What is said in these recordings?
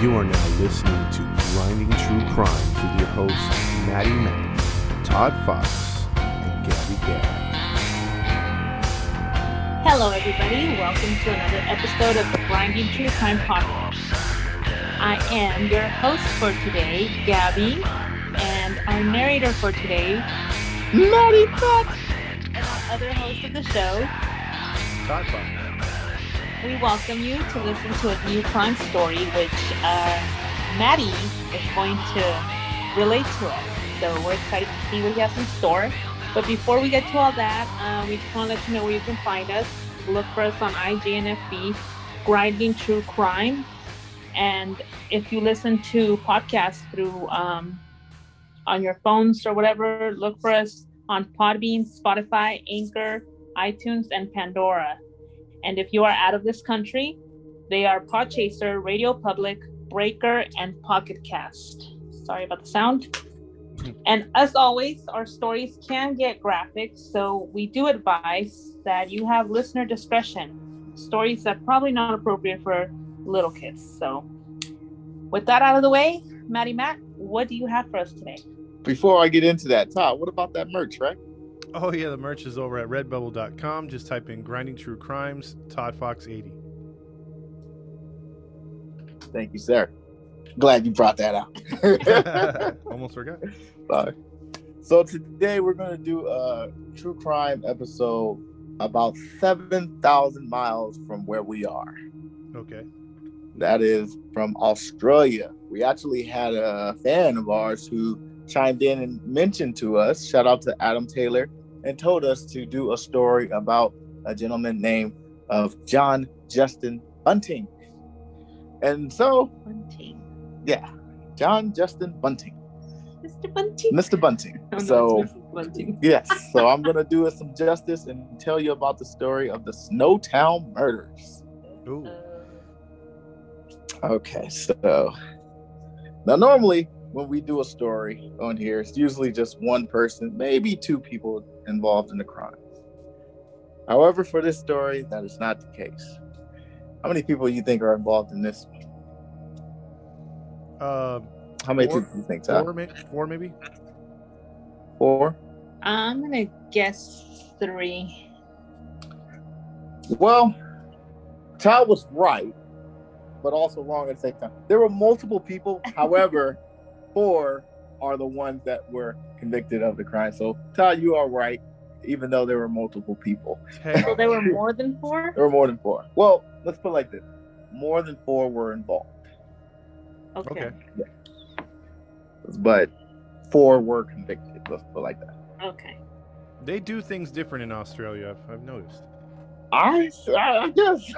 You are now listening to Grinding True Crimes with your hosts, Matty Matt, Todd Fox, and Gabby Gab. Hello, everybody. Welcome to another episode of the Grinding True Crime Podcast. I am your host for today, Gabby, and our narrator for today, Matty Fox, and our other host of the show, Todd Fox. We welcome you to listen to a new crime story, which uh, Matty is going to relate to us. So we're excited to see what he has in store. But before we get to all that, uh, we just want to let you know where you can find us. Look for us on IG and FB, Grinding True Crime. And if you listen to podcasts through um, on your phones or whatever, look for us on Podbean, Spotify, Anchor, iTunes, and Pandora. And if you are out of this country, they are Podchaser, Radio Public, Breaker, and Pocket Cast. Sorry about the sound. Hmm. And as always, our stories can get graphic, so we do advise that you have listener discretion. Stories that probably not appropriate for little kids. So, with that out of the way, Matty Matt, what do you have for us today? Before I get into that, Todd, what about that merch, right? Oh, yeah, the merch is over at redbubble.com. Just type in Grinding True Crimes, Todd Fox 80. Thank you, sir. Glad you brought that out. Almost forgot. Sorry. So today we're going to do a true crime episode about 7,000 miles from where we are. Okay. That is from Australia. We actually had a fan of ours who chimed in and mentioned to us, shout out to Adam Taylor, and told us to do a story about a gentleman named of John Justin Bunting. And so, Bunting. yeah, John Justin Bunting, Mr. Bunting. Mr. Bunting. Oh, no, so, it's Mrs. Bunting. yes, so I'm gonna do it some justice and tell you about the story of the Snowtown murders. Ooh. Okay, so now normally when we do a story on here, it's usually just one person, maybe two people involved in the crime. However, for this story, that is not the case. How many people you think are involved in this? Uh, How many Four. people do you think, four, Todd? may- four maybe? Four? I'm gonna guess three. Well, Todd was right, but also wrong at the same time. There were multiple people. However, four are the ones that were convicted of the crime. So, Todd, you are right, even though there were multiple people. So there were more than four. There were more than four. Well, let's put it like this more than four were involved, Okay. Okay. but four were convicted. Let's put it like that. Okay. They do things different in Australia, I've, I've noticed. I, I guess.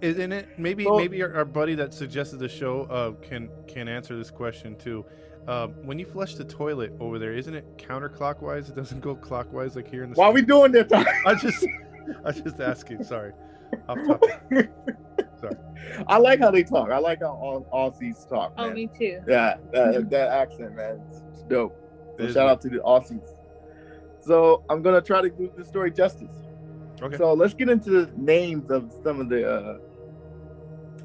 Isn't it? Maybe Well- maybe our, our buddy that suggested the show uh, can can answer this question too. Uh, when you flush the toilet over there, isn't it counterclockwise? It doesn't go clockwise like here in the. Why are we doing this? I just I was just asking. Sorry, off topic. I like how they talk. I like how all Aussies talk. Oh, man. me too. Yeah, that, that accent, man, it's dope. So shout out to the Aussies. So I'm gonna try to do the story justice. Okay. So let's get into the names of some of the uh,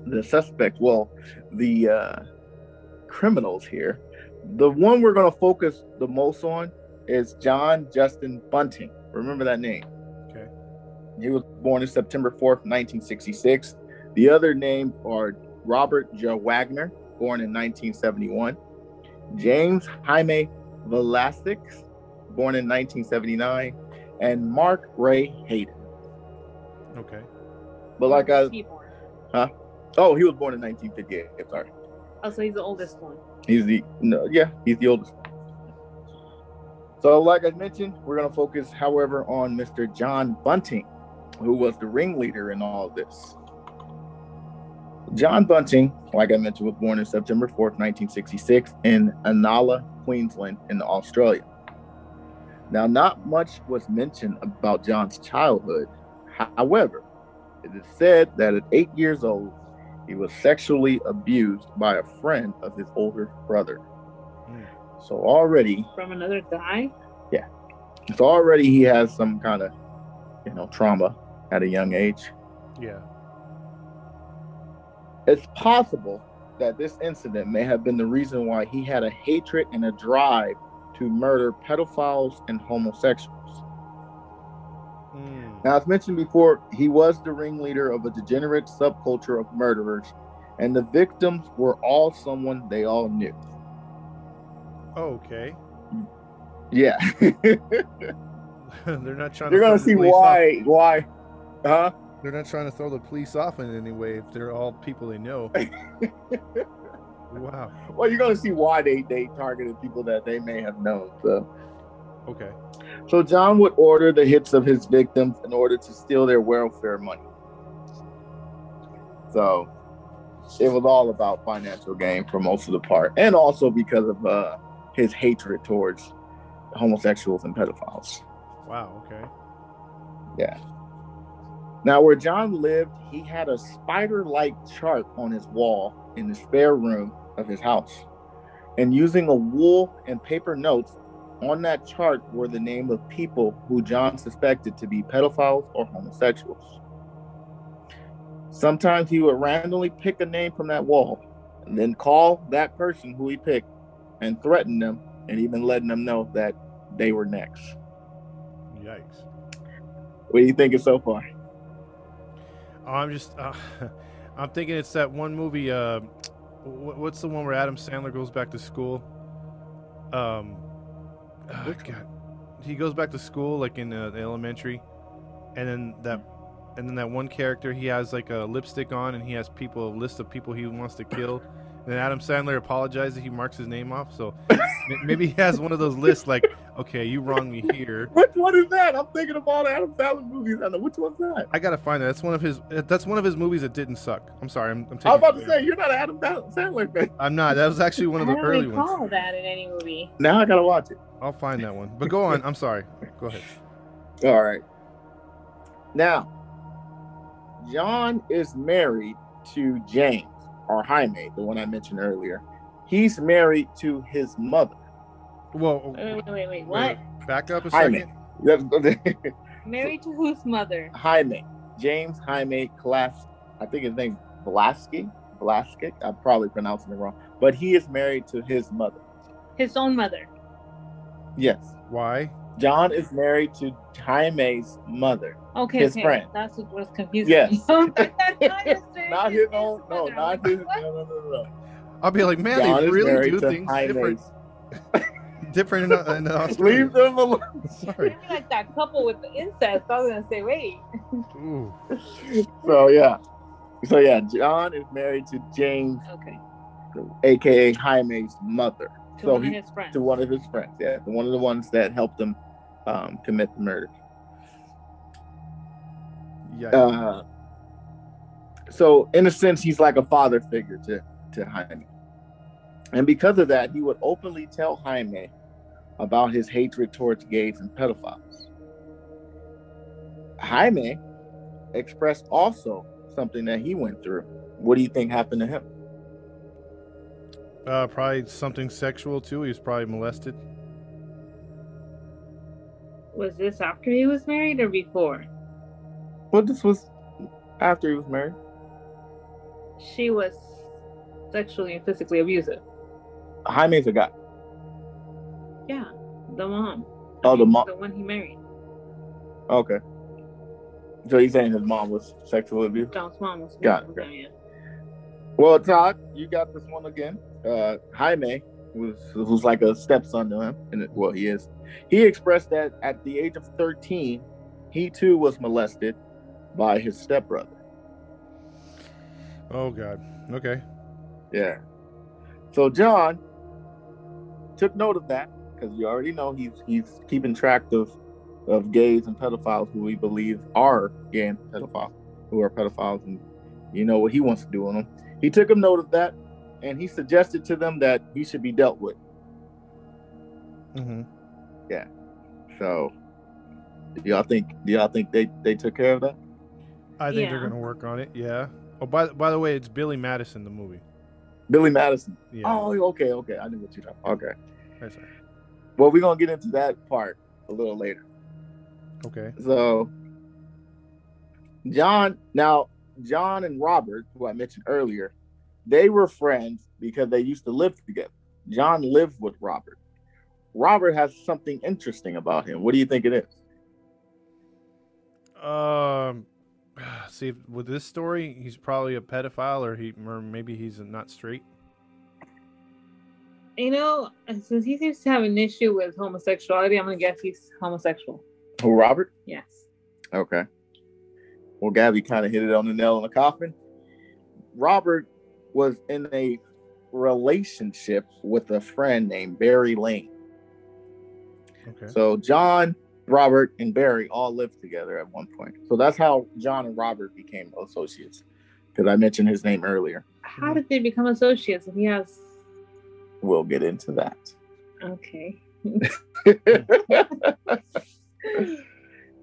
the suspects. Well, the uh, criminals here. The one we're gonna focus the most on is John Justin Bunting. Remember that name. Okay. He was born in September 4th, 1966. The other names are Robert Joe Wagner, born in 1971. James Jaime Velasquez, born in 1979. And Mark Ray Haydon. Okay. But like I, He born. oh, he was born in 1958. Sorry. Oh, so he's the oldest one. He's the no, yeah, he's the oldest. So, like I mentioned, we're gonna focus, however, on Mr. John Bunting, who was the ringleader in all this. John Bunting, like I mentioned, was born on September 4th, 1966, in Inala, Queensland, in Australia. Now, not much was mentioned about John's childhood. However, it is said that at eight years old, he was sexually abused by a friend of his older brother. Hmm. So already, From another guy? Yeah. So already he has some kind of, you know, trauma at a young age. Yeah. It's possible that this incident may have been the reason why he had a hatred and a drive to murder pedophiles and homosexuals. Now, as mentioned before, he was the ringleader of a degenerate subculture of murderers, and the victims were all someone they all knew. Okay. Yeah, They're not trying. to gonna see why. Off. Why? Huh? They're not trying to throw the police off in any way. If they're all people they know. wow. Well, you're gonna see why they they targeted people that they may have known. So. Okay. So John would order the hits of his victims in order to steal their welfare money. So it was all about financial gain for most of the part, and also because of uh, his hatred towards homosexuals and pedophiles. Wow. Okay. Yeah. Now, where John lived, he had a spider-like chart on his wall in the spare room of his house, and using a wool and paper notes on that chart were the name of people who John suspected to be pedophiles or homosexuals. Sometimes he would randomly pick a name from that wall and then call that person who he picked and threaten them and even letting them know that they were next. Yikes. What do you think so far? Oh, I'm just. Uh, I'm thinking it's that one movie. Uh, what's the one where Adam Sandler goes back to school? Um, oh, God, he goes back to school like in uh, elementary, and then that, and then that one character he has like a lipstick on, and he has people a list of people he wants to kill. And then Adam Sandler apologizes. He marks his name off. So m- maybe he has one of those lists like, okay, you wronged me here. Which one is that? I'm thinking of all the Adam Sandler movies. I know which one's that. I gotta find that. That's one of his. Uh, that's one of his movies that didn't suck. I'm sorry. I'm. I'm, taking I was about to it say you're not an Adam Sandler fan. I'm not. That was actually one of the don't early recall ones. that in any movie. Now I gotta watch it. I'll find that one. But go on. I'm sorry. Go ahead. All right. Now, John is married to James or Jaime, the one I mentioned earlier. He's married to his mother. Well, Wait, wait, wait, wait. wait, What? back up a Jaime. second. That's- Married to whose mother? Jaime, James Jaime Class. I think his name's Blasky. Blaskic. I'm probably pronouncing it wrong, but he is married to his mother. His own mother. Yes, Why? John is married to Jaime's mother. Okay, His okay. friend. That's what was confusing. Yes. not his, own. No, mother. not I'm his. like, No, what? no, no, no. I'll be like, man, John they really do things Jaime's. different. Different in, uh, in Australia. Leave them alone. Sorry. Maybe like that couple with the incest. So I was gonna say, wait. Ooh. So yeah. So yeah, John is married to James, Okay. aka Jaime's mother. To so one he, of his friends. to one of his friends, yeah, one of the ones that helped him um, commit the murder. Yeah. Uh, so in a sense, he's like a father figure to to Jaime, and because of that, he would openly tell Jaime about his hatred towards gays and pedophiles. Jaime expressed also something that he went through. What do you think happened to him? Uh, probably something sexual too. He was probably molested. Was this after he was married or before? Well, this was after he was married. She was sexually and physically abusive. Jaime's a guy. Yeah, the mom. Oh, the mom. The one he married. Okay. So he's saying his mom was sexually abuse. John's mom was. Got it, got Well, Todd, you got this one again. Uh, Jaime was who's like a stepson to him, and well, he is. He expressed that at the age of thirteen, he too was molested by his stepbrother. Oh God. Okay. Yeah. So John took note of that because you already know he's he's keeping track of of gays and pedophiles who we believe are gay and pedophiles, who are pedophiles and You know what he wants to do on them. He took a note of that, and he suggested to them that he should be dealt with. Mm-hmm. Yeah. So, do y'all think? Do y'all think they they took care of that? I think they're gonna work on it. Yeah. Oh, by by the way, it's Billy Madison the movie. Billy Madison. Yeah. Oh, okay, okay. I knew what you talking. Okay. That's right. Well, we're gonna get into that part a little later. Okay. So, John, now John and Robert, who I mentioned earlier, they were friends because they used to live together. John lived with Robert. Robert has something interesting about him. What do you think it is? Um, see, with this story, he's probably a pedophile, or he, or maybe he's not straight. You know, since he seems to have an issue with homosexuality, I'm gonna guess he's homosexual. Who, Robert? Yes. Okay. Well, Gabby kind of hit it on the nail in the coffin. Robert was in a relationship with a friend named Barry Lane. Okay. So John, Robert, and Barry all lived together at one point. So that's how John and Robert became associates. Because I mentioned his name earlier. How did they become associates if he has? We'll get into that. Okay.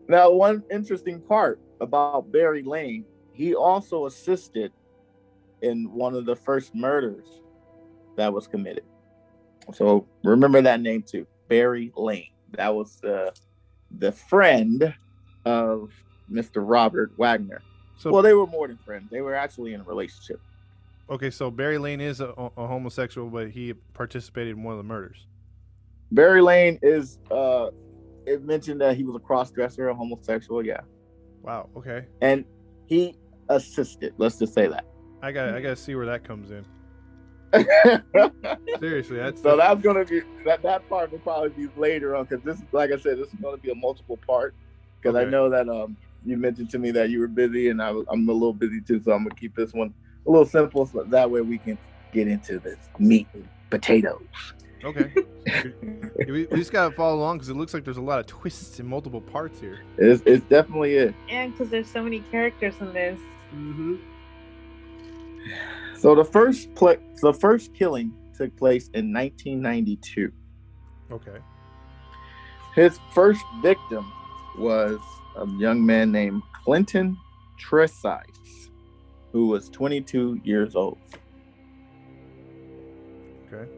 now, one interesting part about Barry Lane, he also assisted in one of the first murders that was committed. So remember that name too, Barry Lane. That was the the friend of Mr. Robert Wagner. So, well, they were more than friends. They were actually in a relationship. okay, so Barry Lane is a, a homosexual, but he participated in one of the murders. Barry Lane is uh it mentioned that he was a cross dresser, a homosexual, yeah. Wow. Okay. And he assisted, let's just say that. I got. I got to see where that comes in. Seriously, that's so that's gonna be that that part will probably be later on because this like I said, this is gonna be a multiple part because I know that um you mentioned to me that you were busy and I, I'm a little busy too, so I'm gonna keep this one a little simple so that way we can get into this meat and potatoes. okay. we, we just gotta follow along because it looks like there's a lot of twists and multiple parts here. It's, it's definitely it. And because there's so many characters in this. Mm-hmm. So the first pla- the first killing took place in 1992. Okay. His first victim was a young man named Clinton Trezise, who was 22 years old. Okay.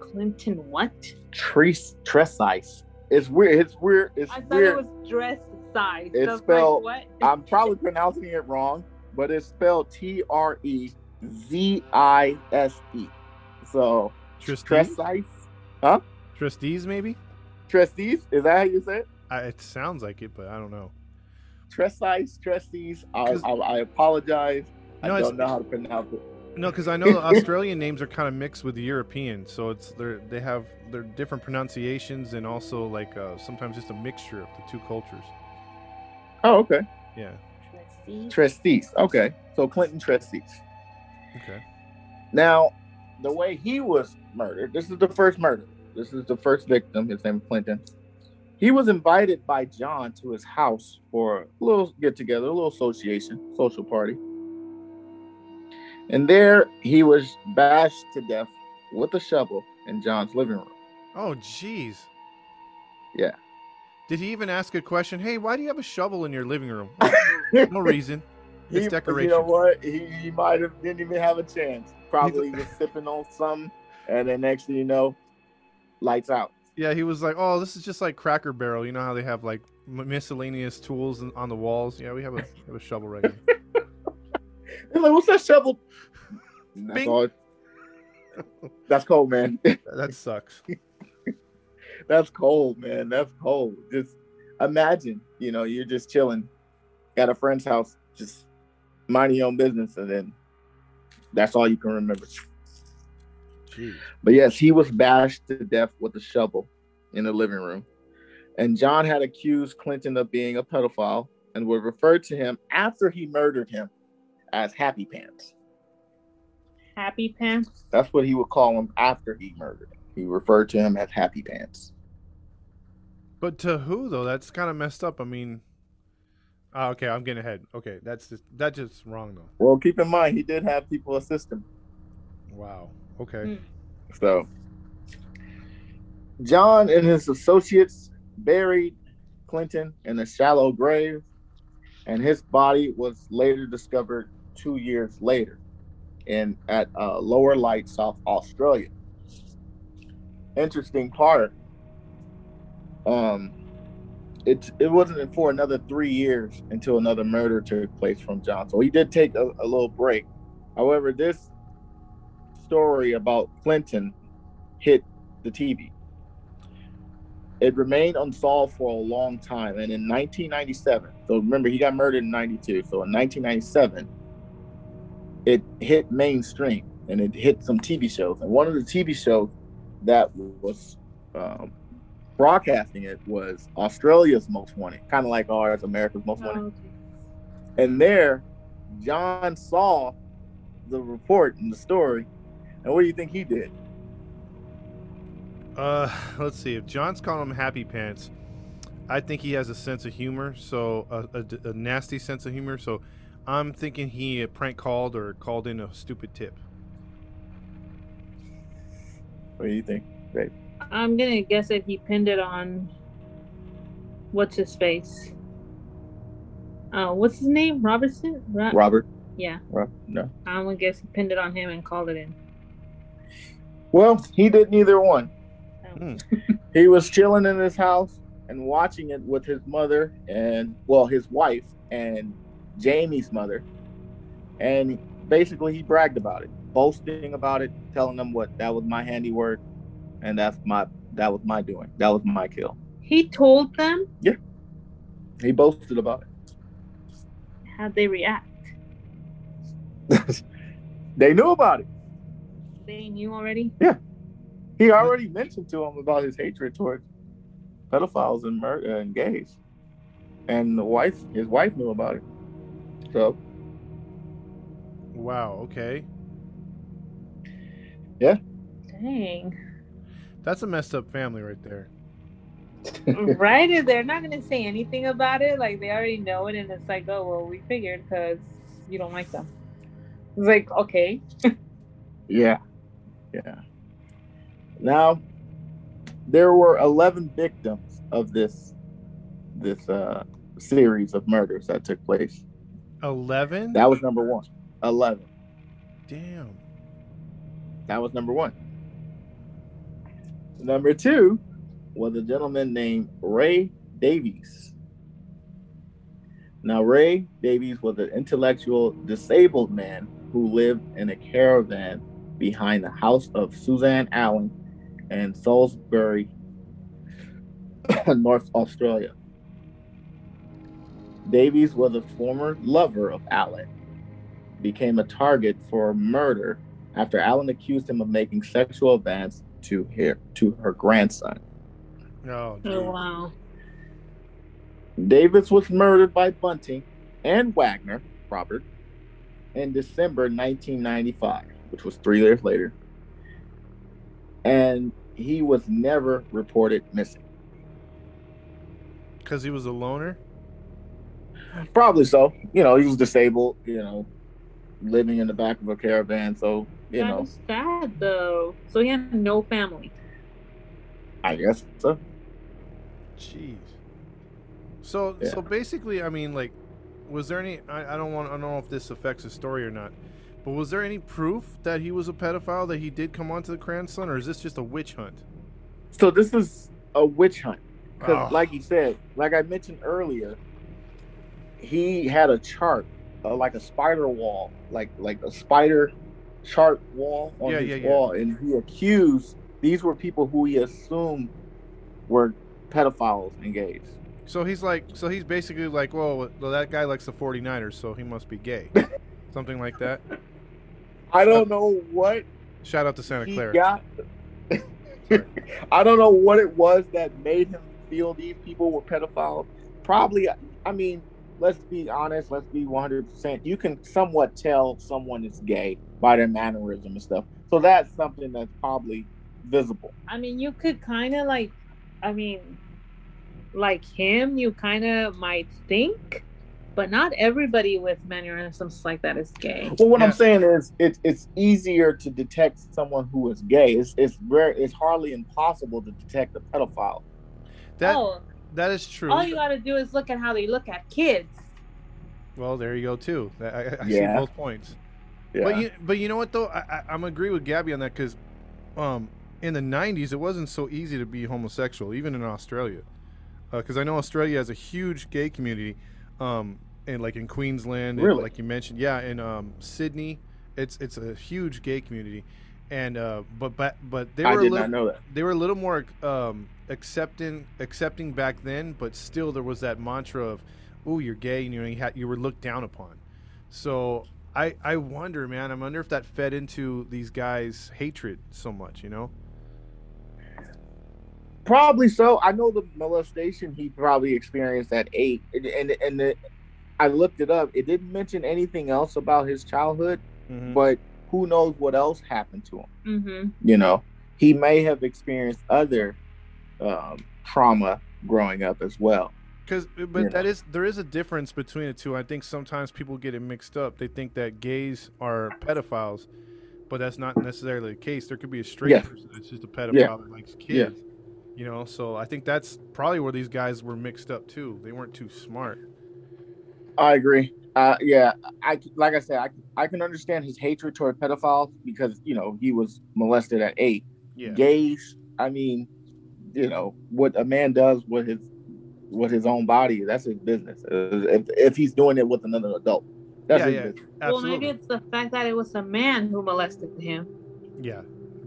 Clinton, what? Tres Trezise. It's weird. It's weird. It's I thought weird. it was dress size. It's So spelled- Like, what? I'm probably pronouncing it wrong, but it's spelled T R E Z I S E. So Trustees. Trezise, Trustees, maybe. Trezise. Is that how you say it? I, it sounds like it, but I don't know. Trezise, Trezise. I, I, I apologize. No, I don't know how to pronounce it. No, because I know the Australian names are kind of mixed with the European, so it's they're they have their different pronunciations and also like uh, sometimes just a mixture of the two cultures. Oh, okay. Yeah. Trustee? Trezise. Okay. So Clinton trustees. Okay. Now, the way he was murdered, this is the first murder. This is the first victim. His name is Clinton. He was invited by John to his house for a little get together, a little association, social party. And there he was bashed to death with a shovel in John's living room. Oh, jeez. Yeah. Did he even ask a question? Hey, why do you have a shovel in your living room? no reason. He, decoration. You know what? He, he might have didn't even have a chance. Probably was sipping on something, and then next thing you know, lights out. Yeah, he was like, "Oh, this is just like Cracker Barrel. You know how they have like miscellaneous tools on the walls? Yeah, we have a, have a shovel right here." He's like, "What's that shovel?" That's all. That's cold, man. That sucks. That's cold, man. That's cold. Just imagine, you know, you're just chilling at a friend's house, just minding your own business, and then that's all you can remember. Jeez. But yes, he was bashed to death with a shovel in the living room. And John had accused Clinton of being a pedophile and would refer to him after he murdered him as Happy Pants. Happy Pants? That's what he would call him after he murdered him. He referred to him as Happy Pants. But to who though? That's kind of messed up. I mean, Oh, okay, I'm getting ahead. Okay, that's just that's just wrong though. Well, keep in mind he did have people assist him. Wow. Okay. Mm. So, John and his associates buried Clinton in a shallow grave, and his body was later discovered two years later in at uh, Lower Light, South Australia. Interesting part. Um, it it wasn't for another three years until another murder took place from John. So he did take a, a little break. However, this story about Clinton hit the TV. It remained unsolved for a long time. And in 1997, so remember, he got murdered in 92. So in 1997, it hit mainstream and it hit some TV shows. And one of the TV shows that was um, broadcasting it was Australia's Most Wanted, kind of like ours, America's Most Wanted. Oh, okay. And there, John saw the report and the story. And what do you think he did? Uh, let's see. If John's calling him Happy Pants, I think he has a sense of humor. So a, a, a nasty sense of humor. So I'm thinking he prank called or called in a stupid tip. What do you think? Babe? I'm gonna guess that he pinned it on what's his face. Uh, what's his name? Robertson. Ro- Robert? yeah, Rob? No. I'm gonna guess he pinned it on him and called it in. Well, he did neither one. Hmm. He was chilling in his house and watching it with his mother and, well, his wife and Jamie's mother. And basically, he bragged about it, boasting about it, telling them what that was my handiwork, and that's my that was my doing. That was my kill. He told them. Yeah. He boasted about it. How'd they react? they knew about it. They knew already. Yeah. He already mentioned to him about his hatred towards pedophiles and murder uh, and gays, and the wife, his wife, knew about it. So Wow. Okay. Yeah. Dang. That's a messed up family right there. right? If they're not gonna say anything about it, like they already know it, and it's like, oh well, we figured because you don't like them. It's like, okay, yeah, yeah. Now there were eleven victims of this this uh, series of murders that took place. Eleven. That was number one. Eleven. Damn. That was number one. Number two was a gentleman named Ray Davies. Now, Ray Davies was an intellectual disabled man who lived in a caravan behind the house of Suzanne Allen in Salisbury, North Australia. Davies was a former lover of Allen, became a target for murder after Allen accused him of making sexual advance to her to her grandson. Oh, oh dude. oh wow, Davies was murdered by Bunting and Wagner, Robert, in December 1995, which was three years later. And he was never reported missing. Because he was a loner. Probably so. You know, he was disabled, you know, living in the back of a caravan. So, you know, that's sad though. So he had no family. I guess so. Jeez. So Yeah. so basically, I mean, like, was there any? I, I don't want. I don't know if this affects the story or not. But was there any proof that he was a pedophile that he did come onto the grandson, or is this just a witch hunt? So this is a witch hunt. Because, Oh. like you said, like I mentioned earlier, he had a chart, uh, like a spider wall, like like a spider chart wall on Yeah, his yeah, yeah. wall, and he accused these were people who he assumed were pedophiles and gays. So he's like, so he's basically like, well, well that guy likes the 49ers, so he must be gay, something like that. I don't know what Shout out to Santa Clara. got. I don't know what it was that made him feel these people were pedophiles. Probably, I mean, let's be honest, let's be 100%. You can somewhat tell someone is gay by their mannerism and stuff. So that's something that's probably visible. I mean, you could kind of like, I mean, like him, you kind of might think But not everybody with mannerisms like that is gay. Well, what Yeah. I'm saying is, it's it's easier to detect someone who is gay. It's it's very it's hardly impossible to detect a pedophile. That oh, that is true. all you gotta do is look at how they look at kids. Well, there you go too. I, I, I Yeah. see both points. Yeah. But you, but you know what though, I, I, I'm agree with Gabby on that because, um, in the '90s it wasn't so easy to be homosexual, even in Australia, because I know Australia has a huge gay community, um, and like in Queensland, and like you mentioned, yeah, in um, Sydney, it's it's a huge gay community, and uh, but but but they I were a little, not know that. they were a little more um, accepting accepting back then, but still there was that mantra of, "Oh, you're gay," and you know you had you were looked down upon. So I I wonder, man. I wonder if that fed into these guys' hatred so much. You know? Probably so. I know the molestation he probably experienced at eight, and and, and the, I looked it up. It didn't mention anything else about his childhood, Mhm. but who knows what else happened to him? Mm-hmm. You know, he may have experienced other um, trauma growing up as well. Because, but You that know. is there is a difference between the two. I think sometimes people get it mixed up. They think that gays are pedophiles, but that's not necessarily the case. There could be a straight Yeah. person that's just a pedophile Yeah. that likes Yeah. kids. You know, so I think that's probably where these guys were mixed up too. They weren't too smart. I agree. Uh, yeah, I like I said, I I can understand his hatred toward pedophiles because you know he was molested at eight. Yeah. Gays, I mean, you know what a man does with his with his own body, that's his business. Uh, If, if he's doing it with another adult, that's Yeah, his yeah. business. Well, Absolutely. maybe it's the fact that it was a man who molested him. yeah.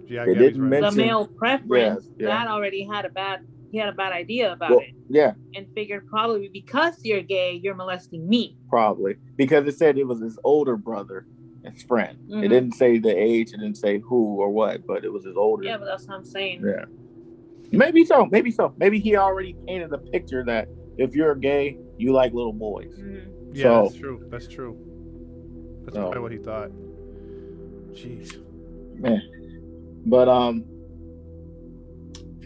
Yeah. They Gabby's didn't right. mention- The male preference yeah. that already had a bad. He had a bad idea about Well, it yeah, and figured probably because you're gay, you're molesting me. probably because it said it was his older brother, his friend. It Mhm. didn't say the age, it didn't say who or what, but it was his older. Yeah, but that's what I'm saying. Yeah. Maybe so. Maybe so. Maybe he already painted the picture that if you're gay, you like little boys. Mhm. Yeah, So- that's true. That's true. That's So- probably what he thought. Jeez. Man. But um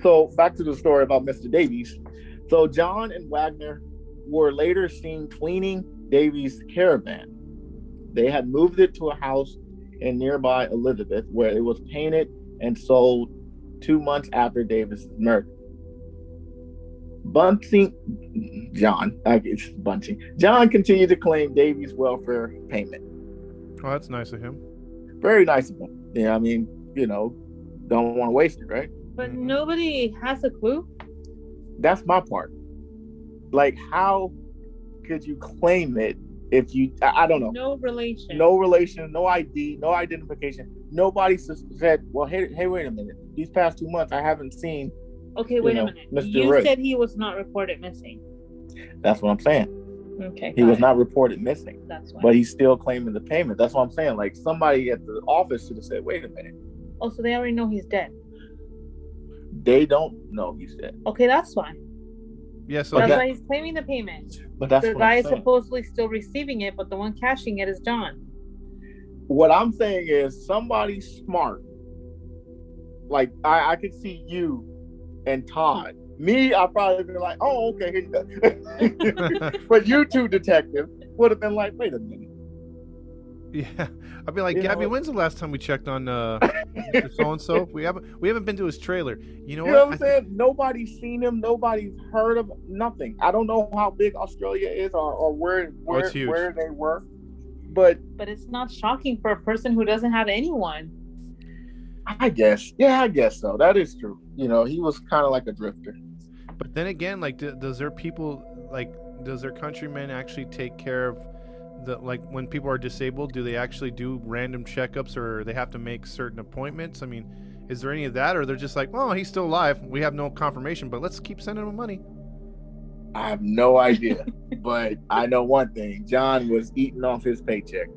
so back to the story about Mr. Davies. So John and Wagner were later seen cleaning Davies' caravan. They had moved it to a house in nearby Elizabeth where it was painted and sold two months after Davies' murder. Bunting, John, I guess Bunting, John continued to claim Davies' welfare payment. Oh, that's nice of him. Very nice of him. Yeah, I mean, you know, don't want to waste it, right? But Mhm. nobody has a clue. That's my part. Like, how could you claim it if you? I, I don't know. No relation. No relation, no ID, no identification. Nobody said, "Well, hey, hey, wait a minute. These past two months, I haven't seen." Okay, wait know, a minute. Mr. You Ray. said he was not reported missing. That's what I'm saying. Okay. He was it. not reported missing, That's why. but he's still claiming the payment. That's what I'm saying. Like somebody at the office should have said, "Wait a minute. oh, so they already know he's dead. They don't know he's dead." Okay, that's fine. Yeah. So That's that- why he's claiming the payment. But that's the what guy I'm is supposedly still receiving it, but the one cashing it is John. what I'm saying is somebody smart. Like I, I could see you and Todd. Me, I'd probably be like, oh, okay, here you go. but you two detectives would have been like, wait a minute. Yeah, I'd be like, You Gabby, know- when's the last time we checked on uh so and so? We haven't we haven't been to his trailer. You know You what? know what I'm I saying? Nobody's seen him. Nobody's heard of nothing. I don't know how big Australia is or, or where Oh, where, it's huge. where they were. But But it's not shocking for a person who doesn't have anyone. I guess, yeah, I guess so. That is true. You know, he was kind of like a drifter. But then again, like, do, does their people like does their countrymen actually take care of the like when people are disabled? Do they actually do random checkups or they have to make certain appointments? I mean, is there any of that, or they're just like, oh, he's still alive. We have no confirmation, but let's keep sending him money. I have no idea. but I know one thing. John was eating off his paycheck.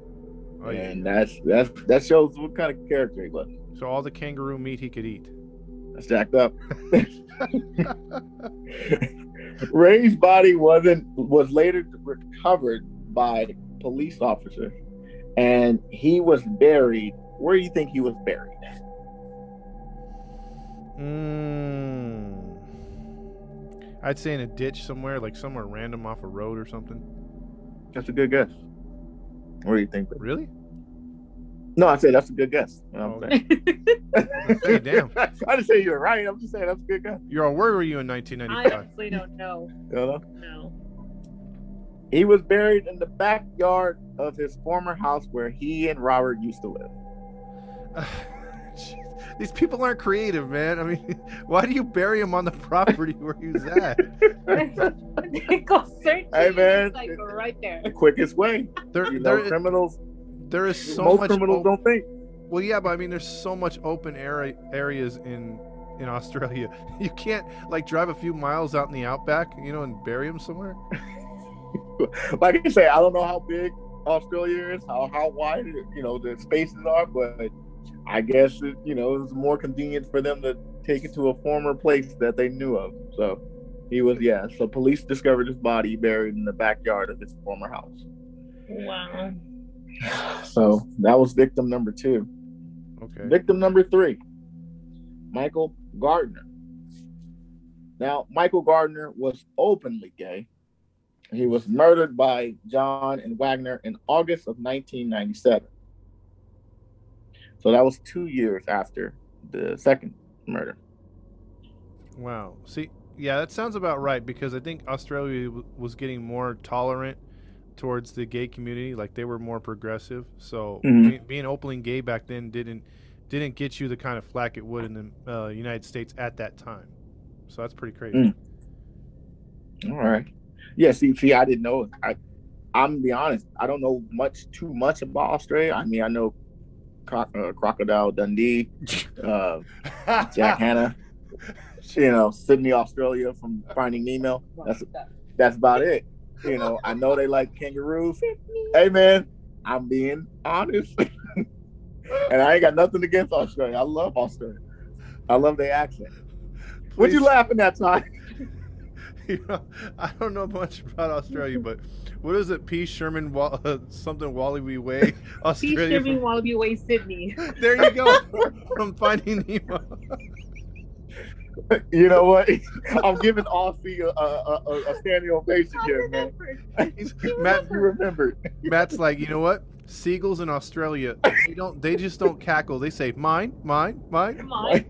Oh, yeah. and that's that's that shows what kind of character he was. So all the kangaroo meat he could eat. That's jacked up. Ray's body wasn't was later recovered by police officers, and he was buried. Where do you think he was buried? Mm. I'd say in a ditch somewhere, like somewhere random off a road or something. That's a good guess. What do you think? Really? No, I said that's a good guess. You know Oh, what I'm saying? Hey, damn. I didn't say you're right. I'm just saying that's a good guess. You're on where were you in 1995? I 1995? honestly don't know. You know? No. He was buried in the backyard of his former house where he and Robert used to live. Jeez. These people aren't creative, man. I mean, why do you bury him on the property where he's was at? Go search. Hey, man. It's like right there. the quickest way. There, You know, there, criminals. there is so most much. criminals op- don't think. Well, yeah, but I mean, there's so much open area areas in in Australia. You can't like drive a few miles out in the outback, you know, and bury him somewhere. like I say, I don't know how big Australia is, how how wide you know the spaces are, but I guess it, you know it was more convenient for them to take it to a former place that they knew of. So he was yeah. So police discovered his body buried in the backyard of his former house. Wow. So that was victim number two. Okay. Victim number three, Michael Gardner. Now, Michael Gardner was openly gay. He was murdered by John and Wagner in August of 1997. So that was two years after the second murder. Wow. See, yeah, that sounds about right because I think Australia w- was getting more tolerant towards the gay community. Like they were more progressive. So Mhm. be- being openly gay back then didn't didn't get you the kind of flack it would in the uh, United States at that time. So that's pretty crazy. Mm. All right. Yeah, see, see, I didn't know. I, I'm gonna be honest. I don't know much, too much about Australia. I mean, I know uh, Crocodile Dundee, uh, Jack Hanna, you know, Sydney, Australia from Finding Nemo. That's that's about it. You know, I know they like kangaroos. Hey man, I'm being honest. and I ain't got nothing against Australia. I love Australia. I love their accent. What you laughing at, Ty? you know, I don't know much about Australia, but what is it? P. Sherman, Wa- uh, something Wallaby Way, See Australia. Shipping from- Wallaby Way, Sydney. there you go. from Finding Nemo. You know what? I'm giving Aussie a, a, a, a standing ovation here, man. He's- Matt, You remembered. Matt's like, you know what? Seagulls in Australia, they don't. They just don't cackle. They say, "Mine, mine, mine." Come on.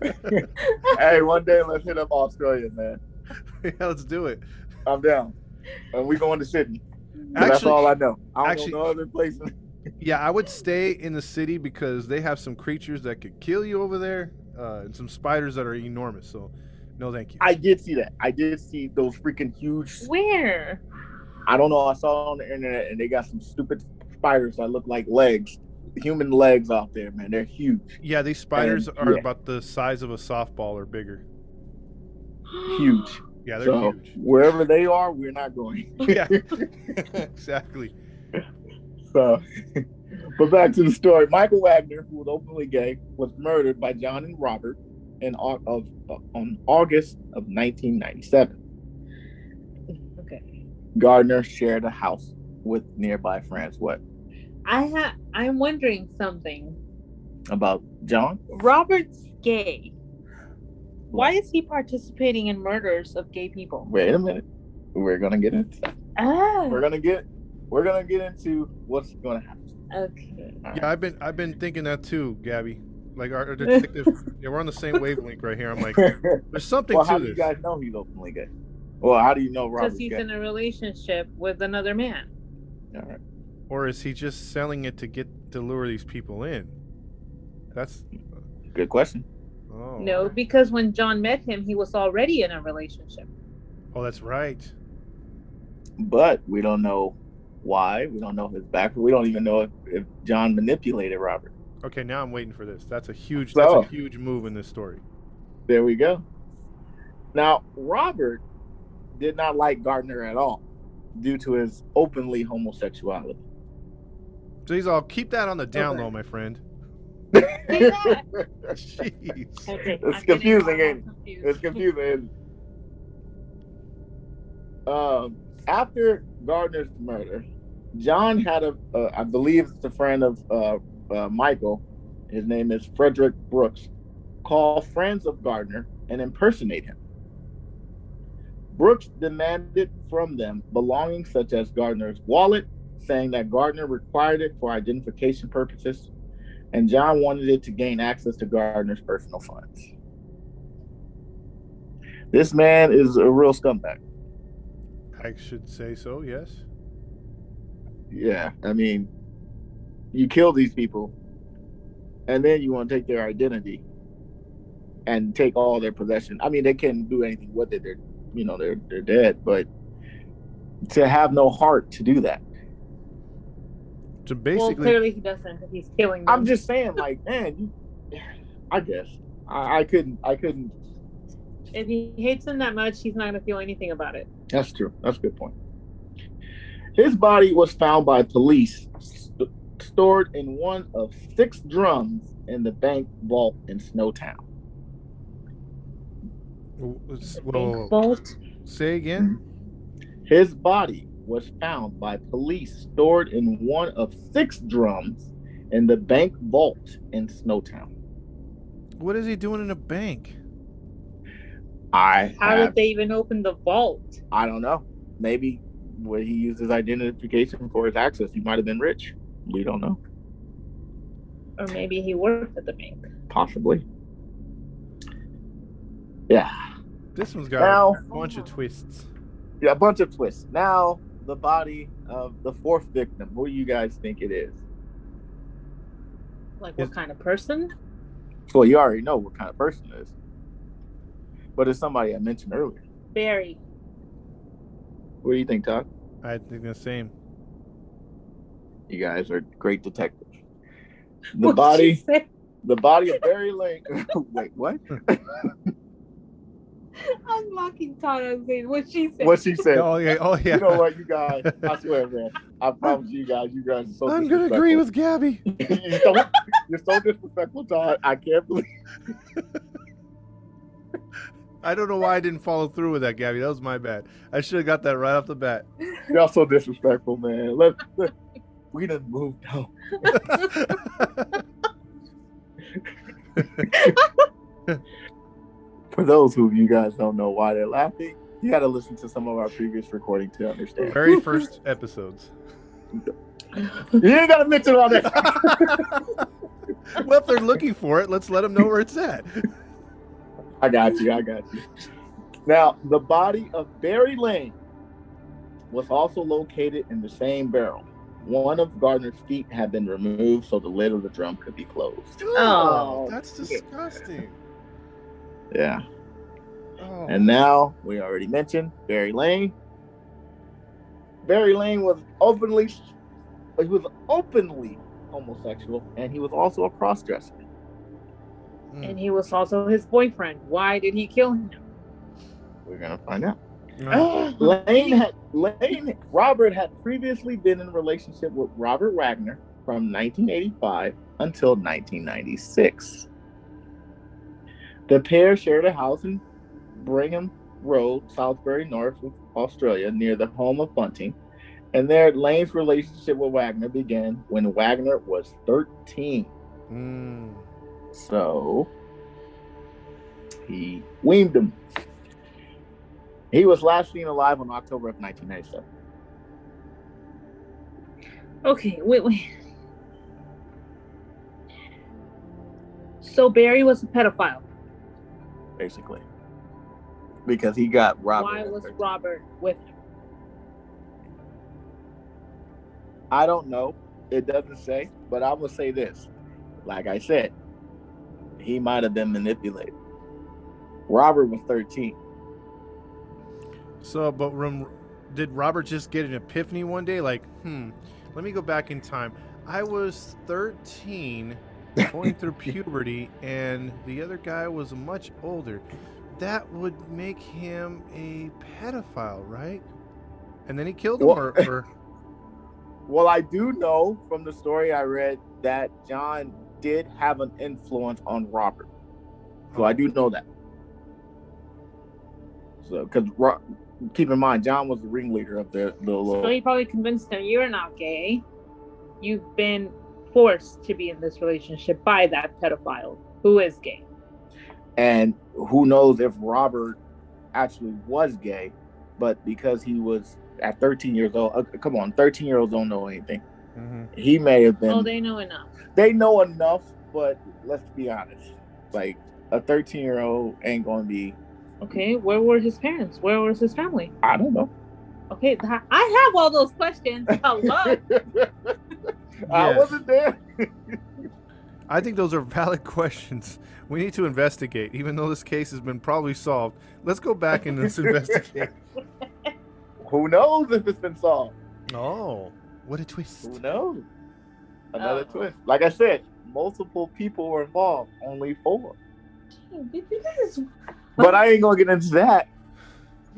hey, one day let's hit up Australia, man. yeah, let's do it. I'm down. And we going to Sydney. that's all I know. I don't actually- know no other places. yeah, I would stay in the city because they have some creatures that could kill you over there, uh, and some spiders that are enormous. So, no, thank you. I did see that. I did see those freaking huge. Where? I don't know. I saw it on the internet, and they got some stupid spiders that look like legs, human legs out there, man. They're huge, yeah, these spiders And- are yeah. about the size of a softball or bigger. huge. Yeah, they're So huge. wherever they are, we're not going. Yeah, exactly. So, but back to the story. Michael Wagner, who was openly gay, was murdered by John and Robert in of uh, on August of 1997. Okay. Gardner shared a house with nearby friends. What I ha- I'm wondering something. about John? Robert's gay. Why is he participating in murders of gay people? Wait a minute. We're gonna get into. Ah, We're gonna get. We're gonna get into what's gonna happen. okay. Yeah, I've been I've been thinking that too, Gabby. Like our, our detective, yeah, we're on the same wavelength right here. I'm like, there's something well, how to do you guys know he's openly gay? Well, how do you know Because he's gay? in a relationship with another man. All right. Or is he just selling it to get to lure these people in? That's Good question. oh No, because when John met him, he was already in a relationship. Oh, that's right. but we don't know why. We don't know his background. We don't even know if, if John manipulated Robert. Okay, now I'm waiting for this. That's a huge So- that's a huge move in this story. There we go. Now, Robert did not like Gardner at all due to his openly homosexuality. So he's all keep that on the down Okay. low, my friend. Jeez. Okay, It's I'm confusing, more and more ain't confused. it's confusing. Um, after Gardner's murder, John had a, uh, I believe it's a friend of uh, uh, Michael. His name is Frederick Brooks. Call friends of Gardner and impersonate him. Brooks demanded from them belongings such as Gardner's wallet, saying that Gardner required it for identification purposes, and John wanted it to gain access to Gardner's personal funds. This man is a real scumbag. I should say so. Yes. Yeah, I mean, you kill these people, and then you want to take their identity and take all their possession. I mean, they can't do anything with it. They're, you know, they're they're dead. But to have no heart to do that, So well, basically, clearly he doesn't. If he's killing them. I'm just saying, like, man, you, I guess I, I couldn't, I couldn't. If he hates them that much, he's not gonna feel anything about it. That's true. That's a good point. His body was found by police st- stored in one of six drums in the bank vault in Snowtown. whoa, whoa, The whoa, bank vault. say again. His body was found by police stored in one of six drums in the bank vault in Snowtown. What is he doing in a bank? I How have, did they even open the vault? I don't know. Maybe when he used his identification for his access, he might have been rich. We don't know. Or maybe he worked at the bank. Possibly. Yeah. This one's got Now- a bunch of twists. Yeah, a bunch of twists. Now, the body of the fourth victim. Who do you guys think it is? Like what Is- kind of person? Well, you already know what kind of person it is. But it's somebody I mentioned earlier. Barry. What do you think, Todd? I think the same. You guys are great detectives. The What'd body, the body of Barry Lane. Wait, what? I'm mocking Todd. I'm saying what she said. What she said? Oh yeah. Oh yeah. You know what, you guys? I swear, man. I promise you guys. You guys are so. I'm gonna agree with Gabby. you're, so, you're so disrespectful, Todd. I can't believe. I don't know why I didn't follow through with that, Gabby. That was my bad. I should have got that right off the bat. Y'all so disrespectful, man. Let, let we done moved on. For those who you guys don't know why they're laughing, you got to listen to some of our previous recording to understand. Very first episodes. You ain't got to mention all that. well, if they're looking for it, let's let them know where it's at. I got you. I got you. Now, the body of Barry Lane was also located in the same barrel. One of Gardiner's feet had been removed so the lid of the drum could be closed. Oh. that's disgusting. Yeah. Oh. And now we already mentioned Barry Lane. Barry Lane was openly he was openly homosexual and he was also a crossdresser. Mm. And he was also his boyfriend. Why did he kill him? We're gonna find out. No. Lane had Lane Robert had previously been in a relationship with Robert Wagner from 1985 until 1996. The pair shared a house in Brigham Road, Salisbury, North Australia, near the home of Bunting. And there, Lane's relationship with Wagner began when Wagner was 13. Mm. So he weaned him. He was last seen alive on October of 1997. Okay, wait, wait. So Barry was a pedophile. Basically, because he got Robert. Why was Robert with him? I don't know. It doesn't say, but I will say this. Like I said, he might have been manipulated. Robert was 13. So, but rem- did Robert just get an epiphany one day? Like, hmm, let me go back in time. I was 13, going through puberty, and the other guy was much older. That would make him a pedophile, right? And then he killed him, Well- or, or Well, I do know from the story I read that John did have an influence on Robert. So I do know that. So, because keep in mind, John was the ringleader of the the So he probably convinced him you're not gay. You've been forced to be in this relationship by that pedophile who is gay. And who knows if Robert actually was gay but because he was at 13 years old, uh, come on, 13 year olds don't know anything. hmm He may have been. Oh, they know enough. they know enough, but let's be honest. Like a 13 year old ain't gonna be. Okay, where were his parents? Where was his family? I don't know. Okay, th- I have all those questions. Hello. I wasn't there. I think those are valid questions. We need to investigate, even though this case has been probably solved. Let's go back and let's investigate. Who knows if it's been solved? Oh, what a twist! Who knows? Another Oh. twist. Like I said, multiple people were involved, only four. This is- But I ain't gonna get into that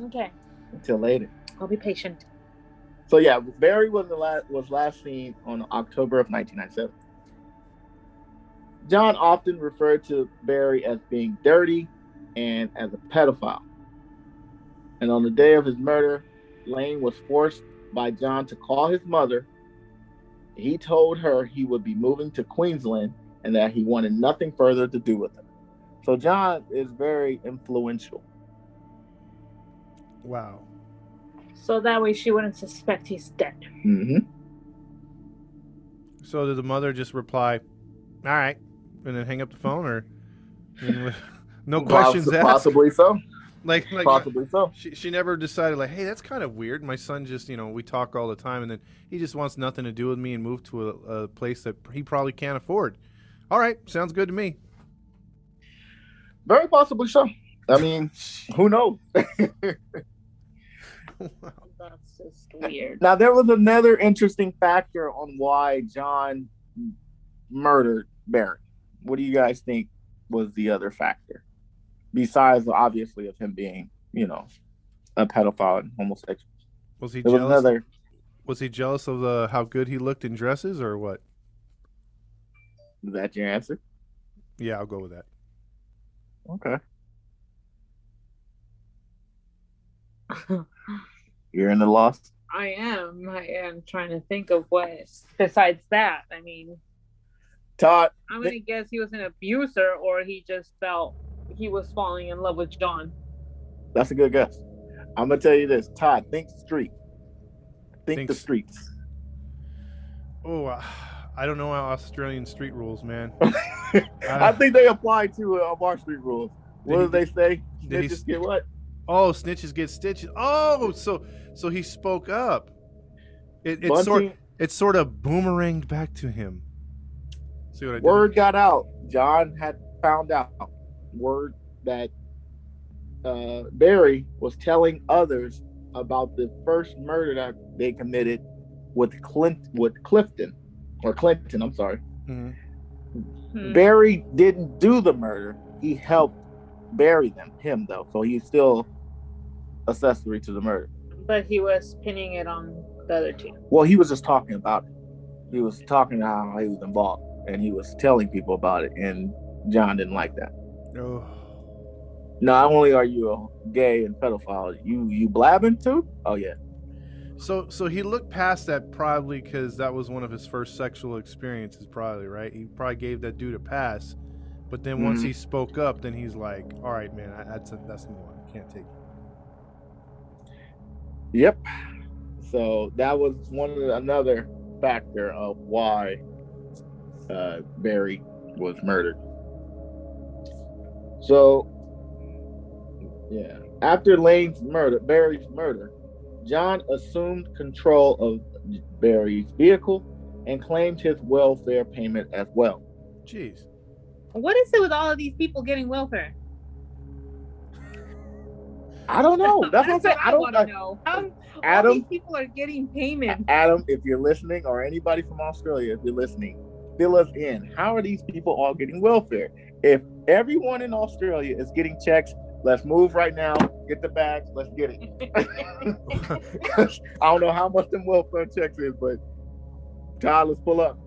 okay. until later. I'll be patient. So yeah, Barry was the last was last seen on October of 1997. John often referred to Barry as being dirty and as a pedophile. And on the day of his murder, Lane was forced by John to call his mother. He told her he would be moving to Queensland and that he wanted nothing further to do with her. So John is very influential. Wow. So that way she wouldn't suspect he's dead. hmm So did the mother just reply, "All right," and then hang up the phone, or no questions asked? Possibly so. Like, like Possibly so. she she never decided like, "Hey, that's kind of weird." My son just, you know, we talk all the time, and then he just wants nothing to do with me and move to a, a place that he probably can't afford. All right, sounds good to me. Very possibly so. I mean, who knows? That's just weird. Now, there was another interesting factor on why John murdered Barry. What do you guys think was the other factor? Besides, obviously, of him being, you know, a pedophile and homosexual. Was he There was jealous? another. Was he jealous of the how good he looked in dresses, or what? Is that your answer? Yeah, I'll go with that. Okay. You're in the loss. I am. I am trying to think of what besides that. I mean, Todd, I'm gonna guess he was an abuser, or he just felt he was falling in love with John. that's a good guess. I'm gonna tell you this, Todd. Think street. Think the Think- streets. Oh, uh, I don't know how Australian street rules, man. I think they apply to uh, our street rules. What Did do he- they say? did he- Snitches get what? Oh, snitches get stitches. Oh, so so he spoke up. It, it's sort it sort of boomeranged back to him. See what I did? word got out. John had found out word that uh, Barry was telling others about the first murder that they committed with Clint with Clifton or Clinton. I'm sorry. Mhm. Hmm. Barry didn't do the murder. He helped bury them. Him though, so he's still accessory to the murder. But he was pinning it on the other two. Well, he was just talking about it. He was talking how he was involved, and he was telling people about it. And John didn't like that. Oh. Not only are you a gay and pedophile, you you blabbing too? Oh yeah. So so he looked past that probably because that was one of his first sexual experiences, probably right. He probably gave that dude a pass, but then once Mhm. he spoke up, then he's like, "All right, man, I, that's that's the one. I can't take." It. Yep. So that was one of the, another factor of why uh, Barry was murdered. So yeah, after Lane's murder, Barry's murder, John assumed control of Barry's vehicle and claimed his welfare payment as well. Jeez. What is it with all of these people getting welfare? I don't know. That's what I'm saying. I don't want to I- know. How, all Adam, these people are getting payment. Adam, if you're listening, or anybody from Australia, if you're listening, fill us in. How are these people all getting welfare? If everyone in Australia is getting checks, let's move right now. Get the bags. Let's get it. I don't know how much them welfare checks is, but Todd, let's pull up.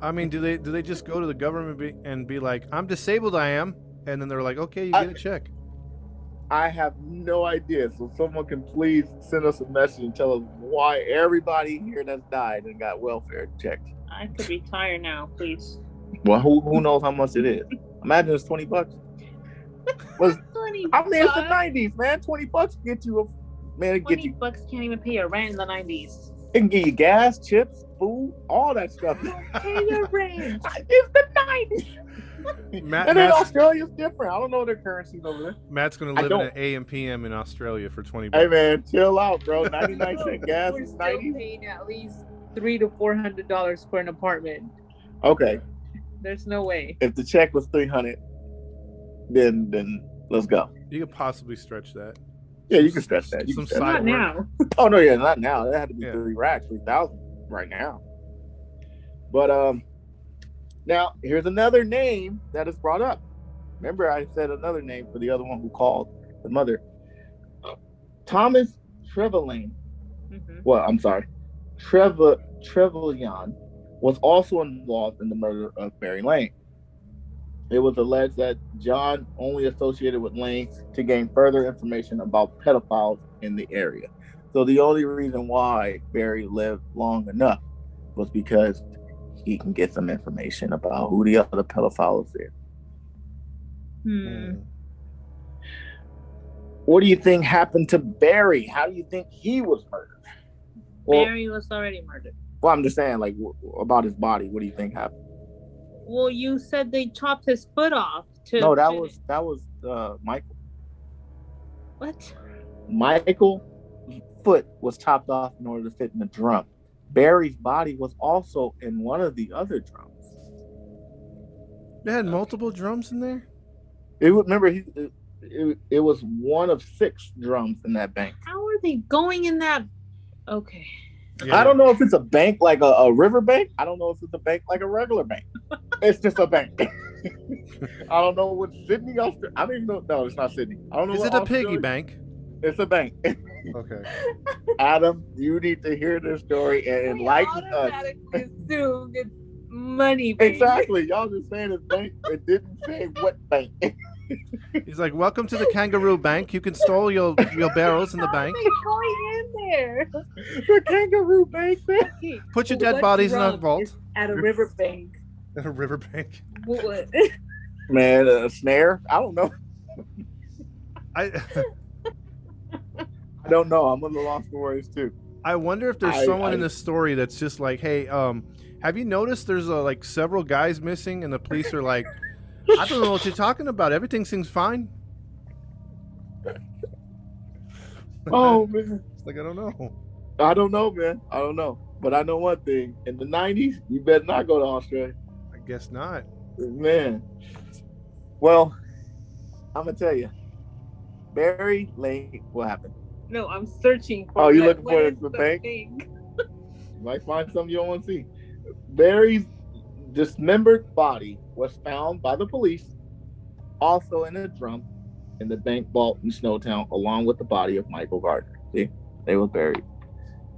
I mean, do they do they just go to the government and be like, "I'm disabled, I am," and then they're like, "Okay, you get a check." I have no idea. So someone can please send us a message and tell us why everybody here that's died and got welfare checks. I could retire now, please. Well, who, who knows how much it is? Imagine it's 20 bucks. Was 20 I mean, it's the 90s, man. 20 bucks get you a Man, it get Twenty you bucks can't even pay your rent in the nineties. it can get you gas, chips, food, all that stuff. Pay your rent. it's the nineties. Matt, and then Matt's, Australia's different. I don't know their currencies over there. Matt's gonna live in don't- an AM PM in Australia for twenty Bucks. Hey man, chill out, bro. 99 cent gas We're is still 90. paying at least three to four hundred dollars for an apartment. Okay. There's no way. If the check was 300, then then let's go. You could possibly stretch that. Yeah, you can stretch that. You Some can stretch side Not work. now. Oh no, yeah, not now. That had to be Yeah. three racks, three thousand right now. But um, now here's another name that is brought up. Remember, I said another name for the other one who called the mother. Thomas Trevilyan. Mhm. Well, I'm sorry, Trevor Trevilyan was also involved in the murder of Barry Lane. It was alleged that John only associated with Lane to gain further information about pedophiles in the area. So the only reason why Barry lived long enough was because he can get some information about who the other pedophiles is. Hmm. What do you think happened to Barry? How do you think he was murdered? Well, Barry was already murdered. well I'm just saying, like, w- about his body. What do you think happened? Well, you said they chopped his foot off. To No, that was that was uh, Michael. what? Michael foot was chopped off in order to fit in the drum. Barry's body was also in one of the other drums. They had multiple drums in there. It was, remember he it, it, it was one of six drums in that bank. How are they going in that? Okay. I don't know if it's a bank like a, a river bank. I don't know if it's a bank like a regular bank. it's just a bank. I don't know what Sydney, Australia. I don't even know. No, it's not Sydney. I don't know. Is what it a piggy bank? It's a bank. Okay. Adam, you need to hear this story and We enlighten us. automatically assume it's money. baby. Exactly. Y'all just saying it's bank. It didn't say what bank. He's like, "Welcome to the Kangaroo Bank. You can store your your barrels in the bank. are going in there? the kangaroo bank, man. Okay, Put your dead what bodies in a vault." At a riverbank. At a river bank. What? Man, a snare. I don't know. I I don't know. I'm a little lost for words too. I wonder if there's I- someone in the story that's just like, "Hey, um, have you noticed there's uh, like several guys missing, and the police are like, I don't know what you're talking about. Everything seems fine." Oh man. It's like I don't know. I don't know, man. I don't know. But I know one thing. In the '90s, you better not go to Australia, I guess not. man. Well, I'm gonna tell you, Barry Lane. What happened? No, I'm searching for. Oh, you what- looking for is the bank? bank? You might find something you don't want to see. Barry's dismembered body was found by the police, also in a drum, in the bank vault in Snowtown, along with the body of Michael Gardiner. See, they were buried.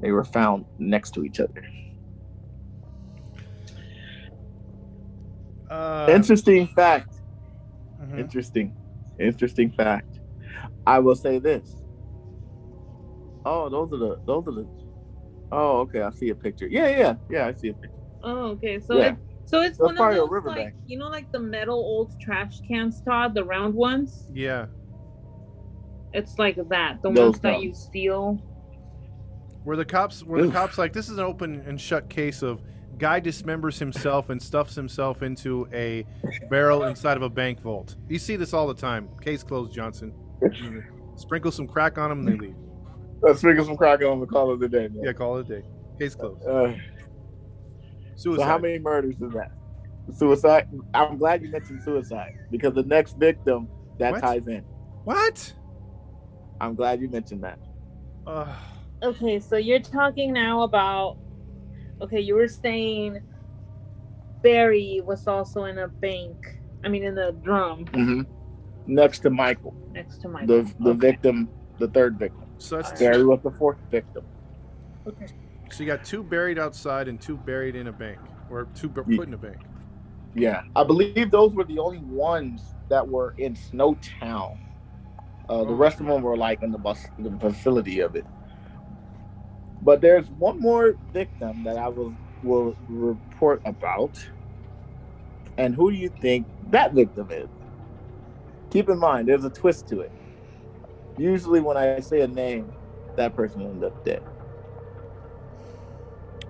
They were found next to each other. Uh, Interesting fact. mhm. Interesting. Interesting fact. I will say this. Oh, those are the those are the Oh, okay. I see a picture. Yeah, yeah, yeah. I see a picture. Oh, okay. So Yeah. it, so it's That's one of those riverbank. like you know like the metal old trash cans, Todd, the round ones. Yeah. It's like that, the Those ones that you steal. Where the cops, where the cops like this is an open and shut case of guy dismembers himself and stuffs himself into a barrel inside of a bank vault. You see this all the time. Case closed, Johnson. Sprinkle some crack on them and they leave. Let's figure some crack on the call of the day, man. Yeah, call it a day. Case closed. Uh, Suicide. so how many murders is that? Suicide. I'm glad you mentioned suicide because the next victim that What? ties in. What? I'm glad you mentioned that. Uh, Okay, so you're talking now about. Okay, you were saying Barry was also in a bank. I mean, in the drum hmm Next to Michael, next to my. the the Okay. victim, the third victim. So that's Barry was the fourth victim. Okay. so you got two buried outside and two buried in a bank, or two bu- Ye- put in a bank. Yeah, I believe those were the only ones that were in Snowtown. Uh, the Oh. rest of them were like in the bus, the facility of it. But there's one more victim that I will will report about. And who do you think that victim is? Keep in mind, there's a twist to it. Usually, when I say a name, that person ended up dead.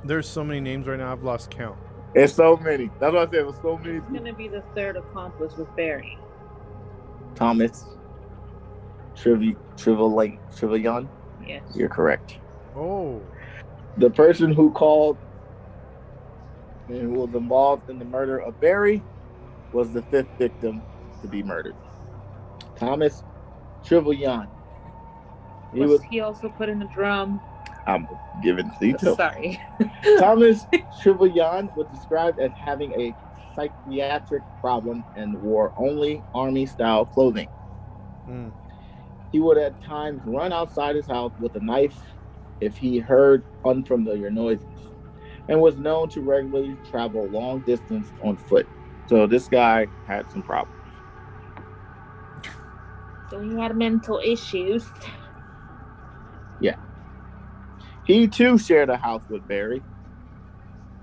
There's so many names right now. I've lost count. It's so many. That's what I said. It was so many. It's gonna be the third accomplice with Barry. Thomas Trivi Trivillane Trevilyan. Yes. You're correct. Oh, The person who called and who was involved in the murder of Barry was the fifth victim to be murdered. Thomas Trevilyan. He Was was. he also put in the drum? I'm giving details. Sorry. Thomas Trevilyan was described as having a psychiatric problem and wore only army style clothing. mm. He would at times run outside his house with a knife if he heard unfamiliar noises and was known to regularly travel long distance on foot. So this guy had some problems. So he had mental issues. He too shared a house with Barry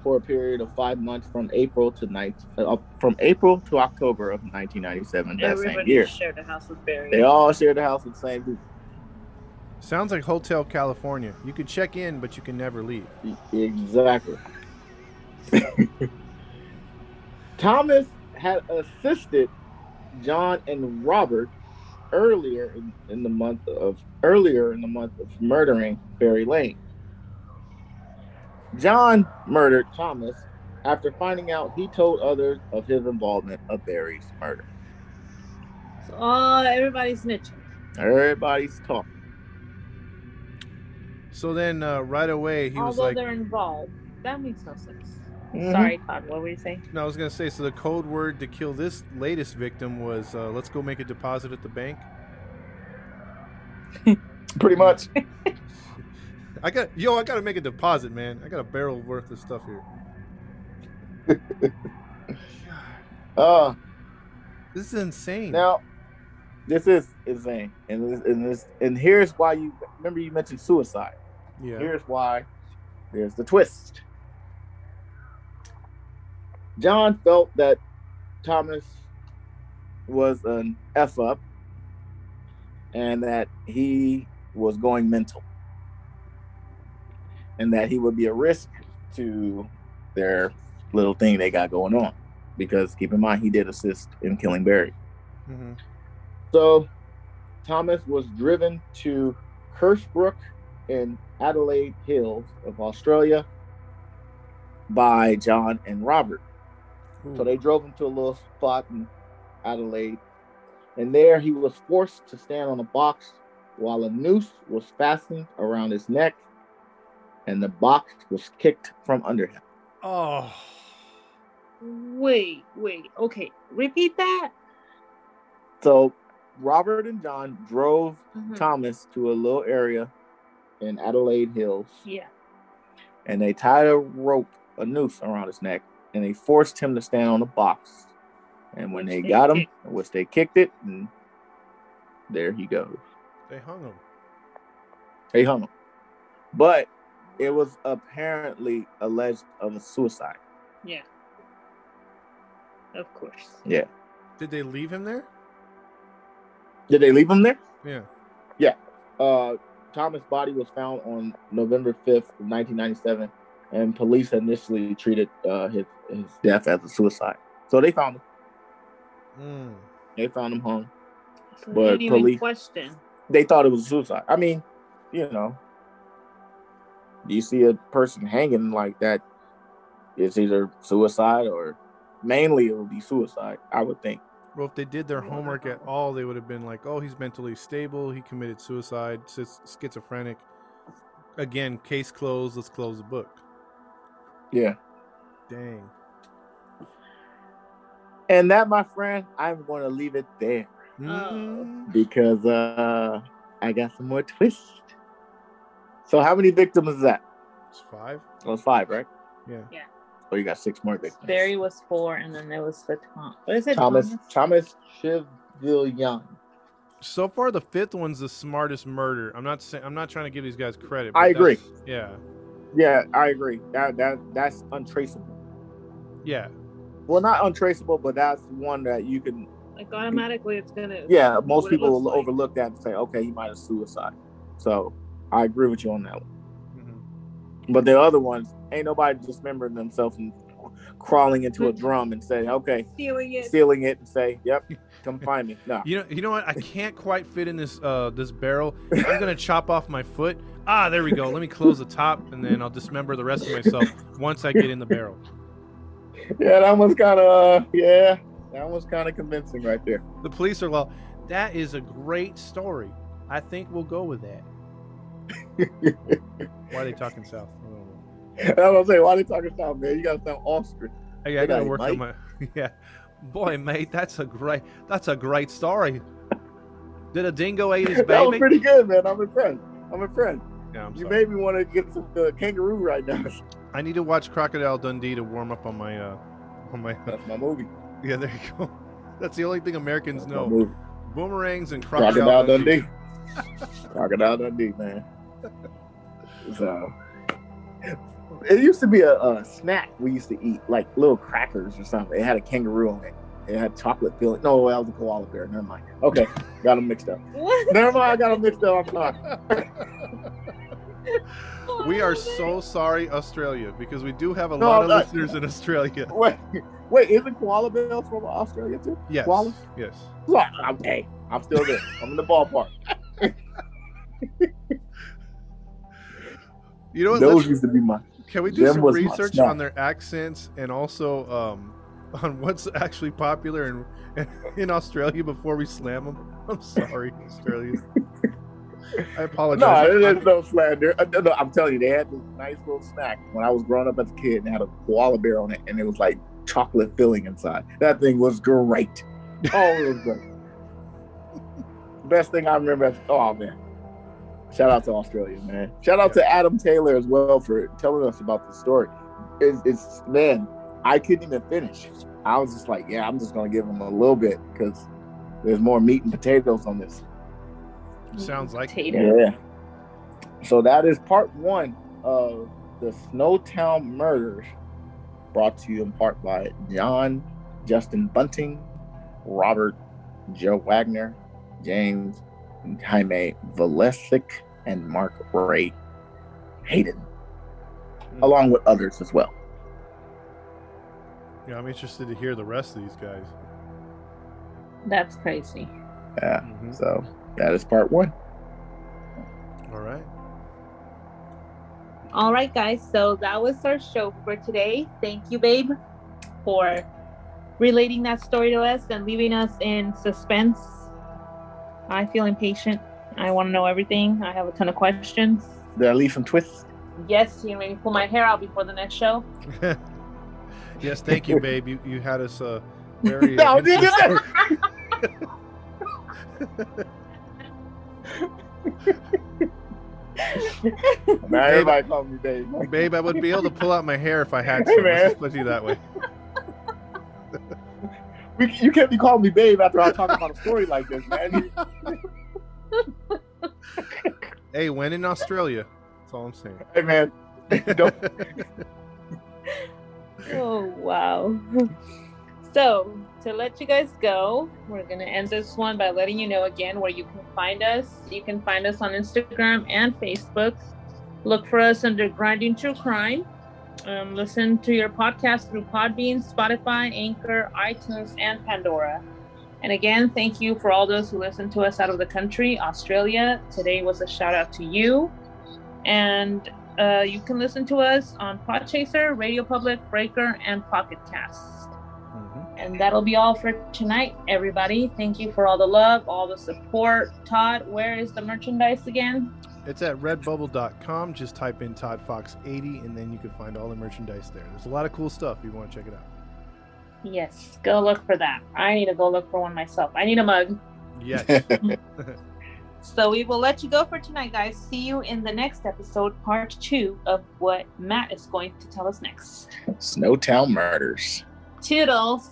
for a period of five months from April to night, uh, from April to October of 1997. That same year, shared a house with Barry. they all shared a house with the same people. sounds like Hotel California. You can check in, but you can never leave. Exactly. Thomas had assisted John and Robert earlier in, in the month of earlier in the month of murdering Barry Lane. John murdered Thomas after finding out he told others of his involvement of Barry's murder. So, oh, everybody's snitching. Everybody's talking. So then, uh, right away, he was Although like, they're involved. That makes no sense. Mhm. Sorry, Todd. What were you saying? "No, I was gonna say." So the code word to kill this latest victim was, uh, "Let's go make a deposit at the bank." Pretty much. I got, yo, I gotta make a deposit, man. I got a barrel worth of stuff here. Uh This is insane. Now, this is insane, and this, and this, and here's why you remember you mentioned suicide. yeah. Here's why. There's the twist. John felt that Thomas was an f up, and that he was going mental, and that he would be a risk to their little thing they got going on. Because keep in mind, he did assist in killing Barry. hmm So Thomas was driven to Kersbrook in Adelaide Hills of Australia by John and Robert. So they drove him to a little spot in Adelaide. And there he was forced to stand on a box while a noose was fastened around his neck and the box was kicked from under him. Oh, Wait, wait. Okay, repeat that. So Robert and John drove Mhm. Thomas to a little area in Adelaide Hills Yeah. and they tied a rope, a noose around his neck, and they forced him to stand on a box. And when they they got him, kicked. which they kicked it, and there he goes. they hung him. They hung him. But it was apparently alleged of a suicide. Yeah. Of course. Yeah. Did they leave him there? Did they leave him there? Yeah. Yeah. Uh, Thomas' body was found on November 5th, 1997, and police initially treated uh, his, his death as a suicide. So they found him. Mm. They found him hung. So But they didn't even police- question. they thought it was suicide. I mean, you know, you see a person hanging like that, it's either suicide or mainly it would be suicide, I would think. Well, if they did their homework at all, they would have been like, "Oh, he's mentally stable. He committed suicide. Sch- Schizophrenic. Again, case closed. Let's close the book." Yeah. Dang. And that, my friend, I'm going to leave it there Mm. because uh, I got some more twists. So, how many victims is that? It's five. Well, it's five, right? Yeah. Yeah. Oh, you got six more victims. Barry was four, and then there was the Tom. What is it? Thomas Thomas Chivillon. So far, the fifth one's the smartest murder. I'm not saying I'm not trying to give these guys credit. I agree. Yeah. Yeah, I agree. That that that's untraceable. Yeah. Well, not untraceable, but that's one that you can Like automatically, it's gonna. yeah, most people will like. overlook that and say, okay, he might have suicide. So I agree with you on that one. Mhm. But the other ones, ain't nobody dismembering themselves and crawling into a drum and say, okay, Stealing it. stealing it and say, yep, come find me. No. You know, you know what? I can't quite fit in this uh this barrel. I'm gonna chop off my foot. Ah, there we go. Let me close the top, and then I'll dismember the rest of myself once I get in the barrel. Yeah, that was kind of, uh, yeah, that was kind of convincing right there. The police are well. That is a great story. I think we'll go with that. Why are they talking south? I don't know. I was gonna say, why they talking south, man? You gotta sound Austrian. Hey, I gotta got work on my. Yeah, boy, mate, that's a great. That's a great story. Did a dingo eat his that was baby? pretty good, man. I'm impressed. I'm impressed. Yeah, I'm You sorry. made me want to get some uh, kangaroo right now. I need to watch Crocodile Dundee to warm up on my. uh On my. That's my movie. Yeah, there you go. That's the only thing Americans That's know. Boomerangs and crocodile, Crocodile Dundee. Dundee. Crocodile Dundee, man. So it used to be a, a snack we used to eat, like little crackers or something. It had a kangaroo on it. It had chocolate filling. No, that was a koala bear. Never mind. Okay, got them mixed up. What? Never mind, I got them mixed up. I'm sorry. We are so sorry, Australia, because we do have a No, lot of uh, listeners in Australia. Wait, wait, isn't koala bears from Australia too? Yes. Koalas? Yes. Look, I'm, hey, I'm still there. I'm in the ballpark. You know what? Those used to be my. can we do some research on their accents and also um, on what's actually popular in in Australia before we slam them? I'm sorry, Australia. I apologize. No, there's no slander. Uh, No, no, I'm telling you, they had this nice little snack when I was growing up as a kid, and had a koala bear on it, and it was like chocolate filling inside. That thing was great. Oh, it was great. Best thing I remember. Oh man, shout out to Australia, man. Shout out to Adam Taylor as well for telling us about the story. It's, it's man, I couldn't even finish. I was just like, yeah, I'm just gonna give him a little bit because there's more meat and potatoes on this. Sounds like Potato. Yeah. So that is part one of the Snowtown murders, brought to you in part by John Justin Bunting, Robert Joe Wagner, James Jaime Vlassakis, and Mark Ray Haydon, along with others as well. Yeah, I'm interested to hear the rest of these guys. That's crazy. Yeah. Mhm. So that is part one. All right. All right, guys. So that was our show for today. Thank you, babe, for relating that story to us and leaving us in suspense. I feel impatient. I want to know everything. I have a ton of questions. Did I leave some twists? Yes, you made me pull my hair out before the next show. yes, thank you, babe. You you had us uh very. No, uh, did you? interested- Now everybody call me Dave. babe, I would be able to pull out my hair if I had Hey, to. man. Let's just put it that way. We, you can't be calling me babe after I talk about a story like this, man. Hey, when in Australia, that's all I'm saying. Hey, man. Don't, Oh, wow. So, to let you guys go, we're going to end this one by letting you know again where you can find us. You can find us on Instagram and Facebook. Look for us under Grinding True Crime. Um, listen to your podcast through Podbean, Spotify, Anchor, iTunes, and Pandora. And again, thank you for all those who listen to us out of the country, Australia. Today was a shout out to you. And uh, you can listen to us on Podchaser, Radio Public, Breaker, and Pocket Cast. And that'll be all for tonight, everybody. Thank you for all the love, all the support. Todd, where is the merchandise again? It's at redbubble.com. Just type in Todd Fox 80 and then you can find all the merchandise there. There's a lot of cool stuff if you want to check it out. Yes, go look for that. I need to go look for one myself. I need a mug. Yes. So we will let you go for tonight, guys. See you in the next episode, part two of what Matt is going to tell us next. Snowtown murders. Toodles.